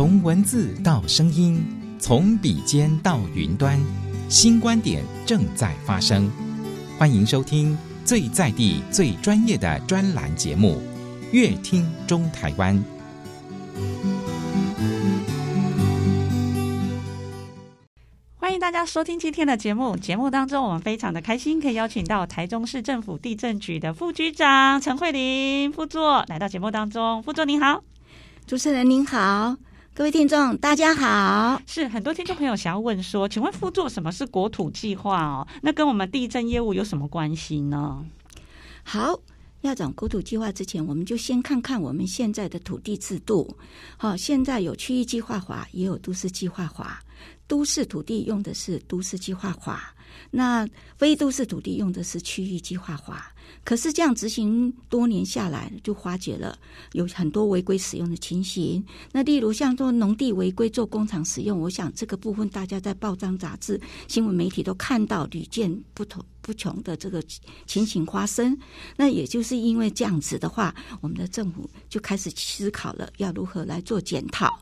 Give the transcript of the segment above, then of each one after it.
从文字到声音，从笔尖到云端，新观点正在发生。欢迎收听最在地、最专业的专栏节目《乐听中台湾》。欢迎大家收听今天的节目。节目当中，我们非常的开心，可以邀请到台中市政府地震局的副局长陈慧玲副座来到节目当中。副座您好。主持人您好，各位听众大家好。是很多听众朋友想要问说，请问副座什么是国土计划哦？那跟我们地震业务有什么关系呢？好，要讲国土计划之前，我们就先看看我们现在的土地制度。好，现在有区域计划法，也有都市计划法。都市土地用的是都市计划法，那非都市土地用的是区域计划法。可是这样执行多年下来，就化解了有很多违规使用的情形。那例如像做农地违规做工厂使用，我想这个部分大家在报章杂志、新闻媒体都看到屡见不同不穷的这个情形发生。那也就是因为这样子的话，我们的政府就开始思考了要如何来做检讨。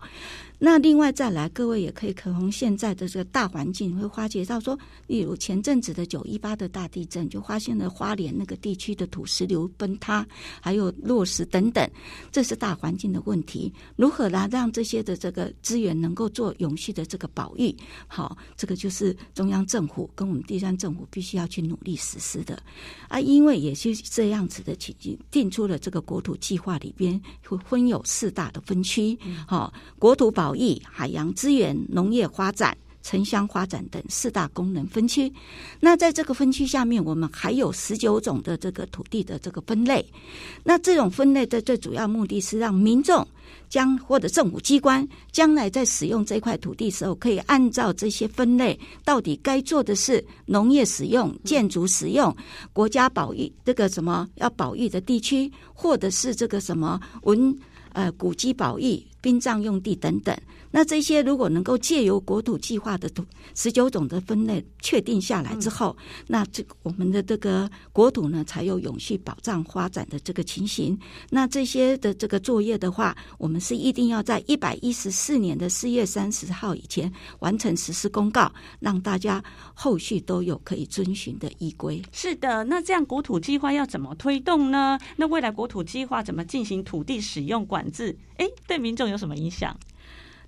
那另外再来，各位也可以可从现在的这个大环境会发觉到说，例如前阵子的九一八的大地震，就发现了花莲那个地区的土石流崩塌，还有落石等等，这是大环境的问题。如何来让这些的这个资源能够做永续的这个保育？好，这个就是中央政府跟我们地方政府必须要去努力实施的啊。因为也是这样子的情形，定出了这个国土计划里边会分有四大的分区，好，国土保。保育、海洋资源、农业发展、城乡发展等四大功能分区。那在这个分区下面，我们还有十九种的这个土地的这个分类。那这种分类的最主要目的是让民众将或者政府机关将来在使用这块土地时候，可以按照这些分类，到底该做的是农业使用、建筑使用、国家保育这个什么要保育的地区，或者是这个什么文呃古迹保育。殡葬用地等等，那这些如果能够借由国土计划的土十九种的分类确定下来之后，嗯、那这我们的这个国土呢，才有永续保障发展的这个情形。那这些的这个作业的话，我们是一定要在一百一十四年的四月三十号以前完成实施公告，让大家后续都有可以遵循的依规。是的，那这样国土计划要怎么推动呢？那未来国土计划怎么进行土地使用管制？哎，对民众。有什么影响？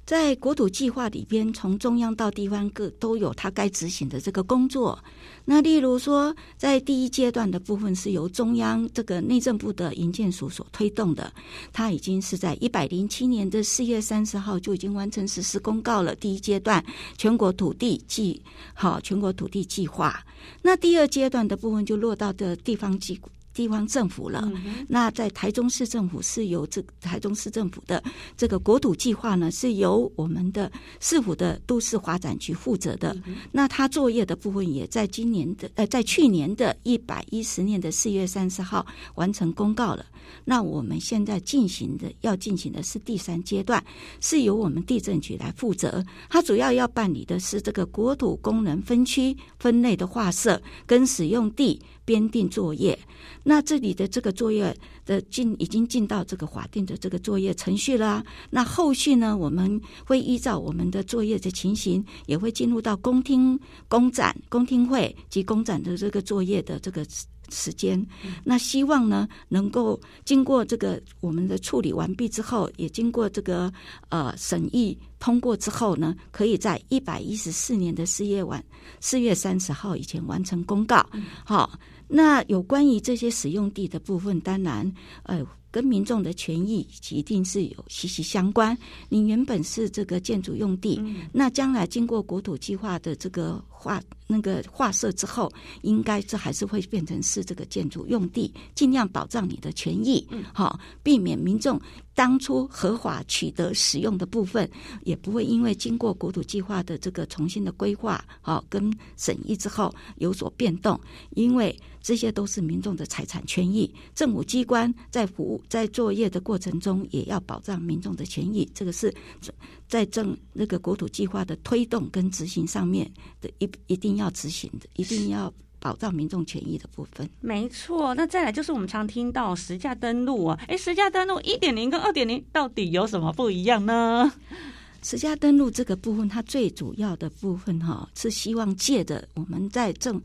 在国土计划里边，从中央到地方各都有他该执行的这个工作。那例如说，在第一阶段的部分是由中央这个内政部的营建署所推动的，它已经是在一百零七年的四月三十号就已经完成实施公告了。第一阶段全国土地计好，全国土地计划。那第二阶段的部分就落到的地方机地方政府了，那在台中市政府是由这台中市政府的这个国土计划呢，是由我们的市府的都市发展局负责的。那他作业的部分也在今年的呃，在去年的一百一十年的四月三十号完成公告了。那我们现在进行的要进行的是第三阶段，是由我们地震局来负责。它主要要办理的是这个国土功能分区分类的划设跟使用地编定作业。那这里的这个作业的进已经进到这个法定的这个作业程序了。那后续呢，我们会依照我们的作业的情形，也会进入到公听、公展、公听会及公展的这个作业的这个时间。那希望呢，能够经过这个我们的处理完毕之后，也经过这个呃审议通过之后呢，可以在一百一十四年的四月晚四月三十号以前完成公告。好。那有关于这些使用地的部分，当然，呃，跟民众的权益一定是有息息相关。你原本是这个建筑用地，嗯、那将来经过国土计划的这个划那个划设之后，应该这还是会变成是这个建筑用地，尽量保障你的权益，好、嗯，避免民众当初合法取得使用的部分，也不会因为经过国土计划的这个重新的规划，好跟审议之后有所变动，因为。这些都是民众的财产权益，政府机关在服务、在作业的过程中，也要保障民众的权益。这个是在政那个国土计划的推动跟执行上面的一一定要执行的，一定要保障民众权益的部分。没错，那再来就是我们常听到实价登录啊，诶，实价登录一点零跟二点零到底有什么不一样呢？实价登录这个部分，它最主要的部分哈，是希望借着我们在政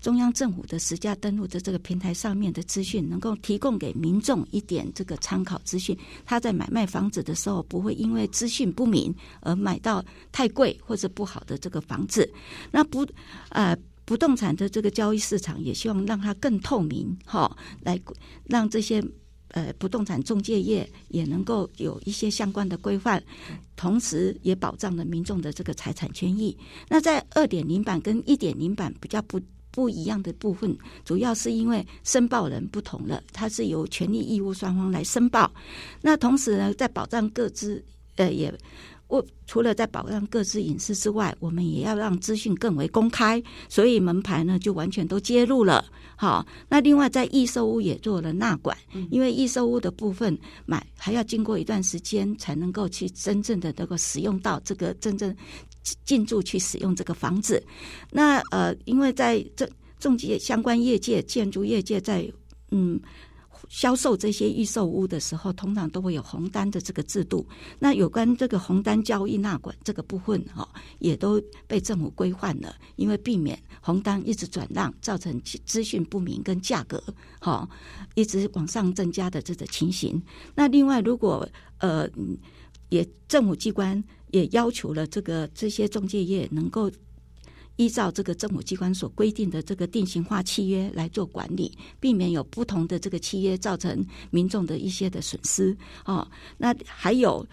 中央政府的实价登录的这个平台上面的资讯，能够提供给民众一点这个参考资讯。他在买卖房子的时候，不会因为资讯不明而买到太贵或者不好的这个房子。那不呃，不动产的这个交易市场也希望让它更透明哈，来让这些。呃，不动产中介业也能够有一些相关的规范，同时也保障了民众的这个财产权益。那在二点零版跟一点零版比较不不一样的部分，主要是因为申报人不同了，它是由权利义务双方来申报。那同时呢，在保障各自，呃，也。我除了在保障各自隐私之外，我们也要让资讯更为公开，所以门牌呢就完全都揭露了。好，那另外在易售屋也做了纳管，因为易售屋的部分买还要经过一段时间才能够去真正的能够使用到这个真正进驻去使用这个房子。那呃，因为在这中介相关业界、建筑业界在嗯。销售这些预售屋的时候，通常都会有红单的这个制度。那有关这个红单交易纳管这个部分，哈，也都被政府规范了，因为避免红单一直转让，造成资讯不明跟价格，哈，一直往上增加的这个情形。那另外，如果呃，也政府机关也要求了这个这些中介业能够。依照这个政府机关所规定的这个定型化契约来做管理，避免有不同的这个契约造成民众的一些的损失。哦，那还有，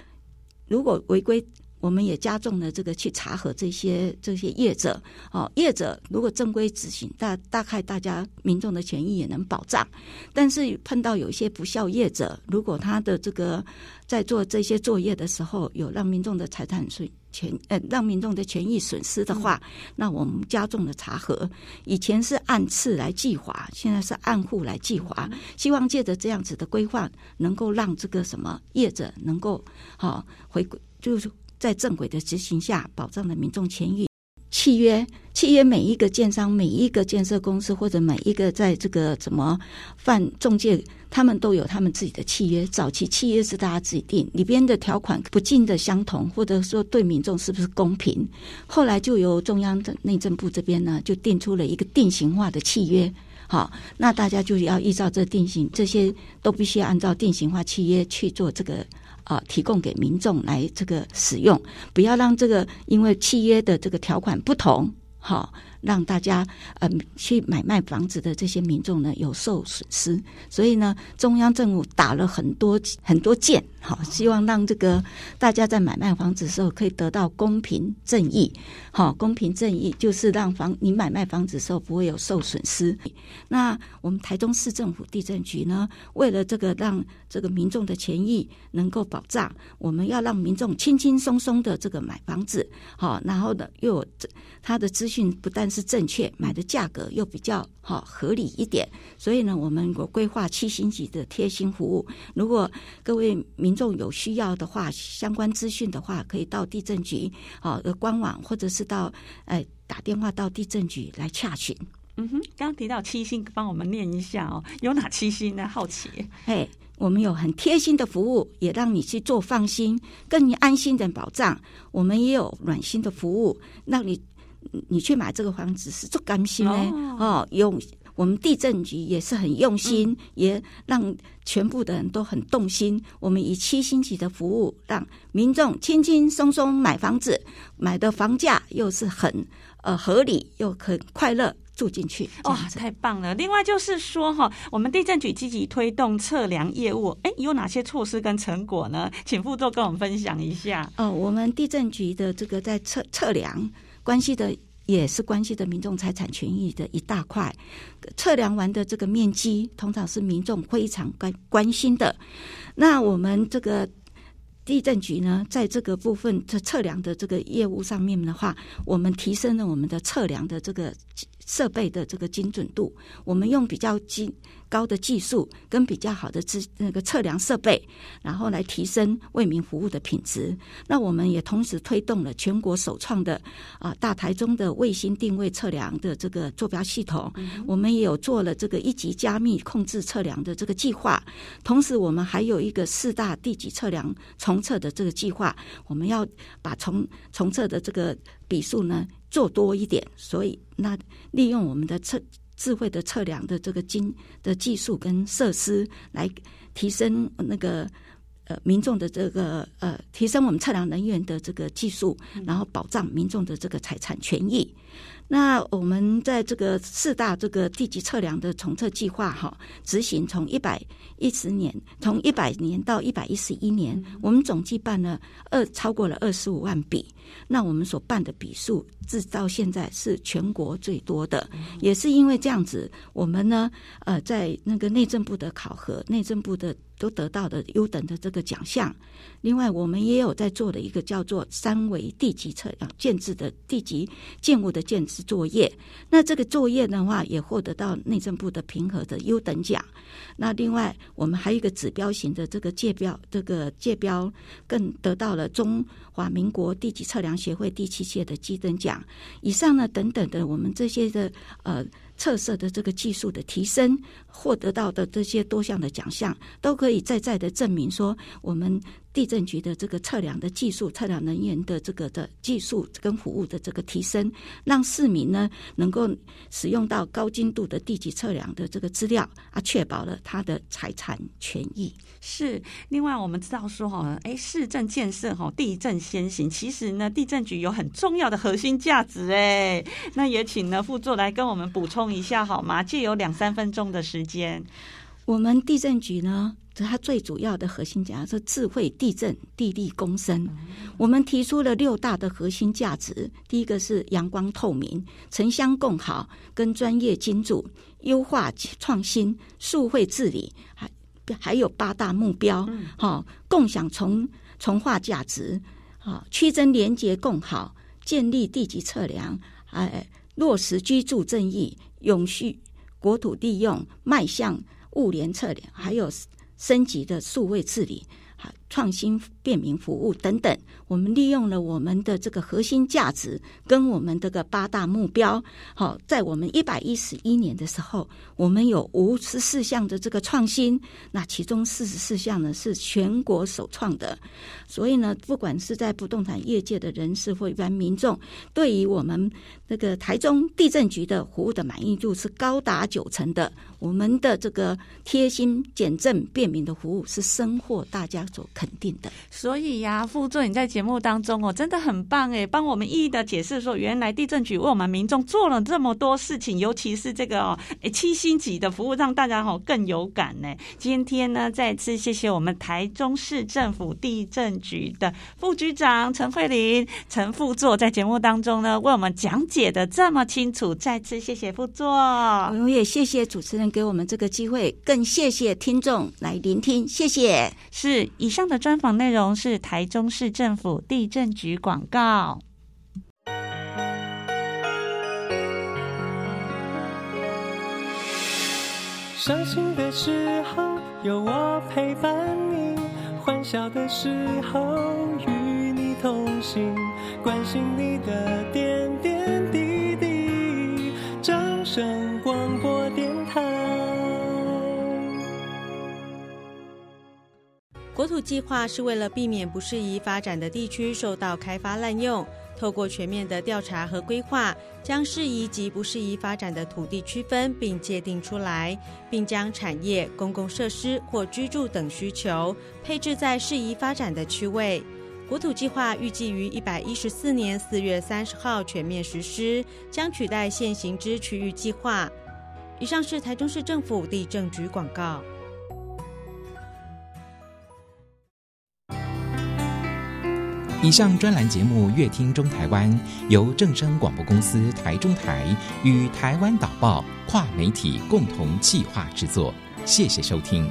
如果违规。我们也加重了这个去查核这些这些业者哦，业者如果正规执行，大大概大家民众的权益也能保障。但是碰到有一些不肖业者，如果他的这个在做这些作业的时候，有让民众的财产损权呃，让民众的权益损失的话，那我们加重了查核。以前是按次来计划，现在是按户来计划。希望借着这样子的规划，能够让这个什么业者能够好回归，就是。在正轨的执行下，保障了民众权益。契约，契约每一个建商、每一个建设公司或者每一个在这个怎么犯中介，他们都有他们自己的契约。早期契约是大家自己定，里边的条款不尽的相同，或者说对民众是不是公平。后来就由中央的内政部这边呢，就定出了一个定型化的契约。好，那大家就要依照这定型，这些都必须要按照定型化契约去做这个。啊，提供给民众来这个使用，不要让这个因为契约的这个条款不同，好。让大家呃去买卖房子的这些民众呢有受损失，所以呢中央政府打了很多很多箭，好，希望让这个大家在买卖房子的时候可以得到公平正义，好，公平正义就是让房你买卖房子的时候不会有受损失。那我们台中市政府地震局呢，为了这个让这个民众的权益能够保障，我们要让民众轻轻松松的这个买房子，好，然后呢又有他的资讯不但是正确，买的价格又比较好合理一点，所以呢，我们有规划七星级的贴心服务。如果各位民众有需要的话，相关资讯的话，可以到地震局好的官网，或者是到哎打电话到地震局来洽询。嗯哼，刚刚提到七星，帮我们念一下哦，有哪七星呢？好奇。哎，我们有很贴心的服务，也让你去做放心、更安心的保障。我们也有暖心的服务，让你。你去买这个房子是做甘心呢？哦，用我们地震局也是很用心，嗯、也让全部的人都很动心。我们以七星级的服务，让民众轻轻松松买房子，买的房价又是很呃合理，又很快乐住进去。哇，太棒了！另外就是说哈，我们地震局积极推动测量业务，哎，有哪些措施跟成果呢？请副座跟我们分享一下。哦，我们地震局的这个在测测量。关系的也是关系的民众财产权益的一大块，测量完的这个面积通常是民众非常关关心的。那我们这个地震局呢，在这个部分测测量的这个业务上面的话，我们提升了我们的测量的这个设备的这个精准度，我们用比较精高的技术跟比较好的资那个测量设备，然后来提升为民服务的品质。那我们也同时推动了全国首创的啊大台中的卫星定位测量的这个坐标系统，嗯、我们也有做了这个一级加密控制测量的这个计划。同时，我们还有一个四大地级测量重测的这个计划，我们要把重重测的这个笔数呢做多一点。所以，那利用我们的测。智慧的测量的这个精的技术跟设施，来提升那个呃民众的这个呃提升我们测量人员的这个技术，然后保障民众的这个财产权益。那我们在这个四大这个地级测量的重测计划哈，执行从一百一十年，从一百年到一百一十一年，我们总计办了二超过了二十五万笔。那我们所办的笔数，至到现在是全国最多的，也是因为这样子，我们呢呃在那个内政部的考核，内政部的。都得到的优等的这个奖项。另外，我们也有在做的一个叫做三维地级测量建制的地级建物的建置作业。那这个作业的话，也获得到内政部的评核的优等奖。那另外，我们还有一个指标型的这个界标，这个界标更得到了中华民国地级测量协会第七届的基等奖。以上呢，等等的，我们这些的呃。特色的这个技术的提升，获得到的这些多项的奖项，都可以再再的证明说我们。地震局的这个测量的技术、测量人员的这个的技术跟服务的这个提升，让市民呢能够使用到高精度的地籍测量的这个资料啊，确保了他的财产权益。是。另外，我们知道说哈，哎，市政建设哈，地震先行。其实呢，地震局有很重要的核心价值哎。那也请呢副座来跟我们补充一下好吗？借有两三分钟的时间，我们地震局呢。它最主要的核心价值是智慧地震、地利共生。我们提出了六大的核心价值，第一个是阳光透明、城乡共好、跟专业精准、优化创新、数会治理，还还有八大目标。好，共享从从化价值，好，区政连结共好，建立地级测量，哎，落实居住正义，永续国土利用，迈向物联测量，还有。升级的数位治理，创新便民服务等等，我们利用了我们的这个核心价值跟我们这个八大目标。好，在我们一百一十一年的时候，我们有五十四项的这个创新，那其中四十四项呢是全国首创的。所以呢，不管是在不动产业界的人士或一般民众，对于我们那个台中地震局的服务的满意度是高达九成的。我们的这个贴心、简政、便民的服务是深获大家所肯定的。所以呀、啊，副座你在节目当中哦，真的很棒哎，帮我们一一的解释说，原来地震局为我们民众做了这么多事情，尤其是这个哦，七星级的服务，让大家哦更有感呢。今天呢，再次谢谢我们台中市政府地震局的副局长陈慧琳陈副座，在节目当中呢为我们讲解的这么清楚，再次谢谢副座，我也谢谢主持人。给我们这个机会，更谢谢听众来聆听，谢谢。是以上的专访内容是台中市政府地震局广告。伤心的时候有我陪伴你，欢笑的时候与你同行，关心你的点点滴滴，掌声国土计划是为了避免不适宜发展的地区受到开发滥用，透过全面的调查和规划，将适宜及不适宜发展的土地区分并界定出来，并将产业、公共设施或居住等需求配置在适宜发展的区位。国土计划预计于一百一十四年四月三十号全面实施，将取代现行之区域计划。以上是台中市政府地政局广告。以上专栏节目《乐听中台湾》由正声广播公司台中台与台湾导报跨媒体共同企划制作，谢谢收听。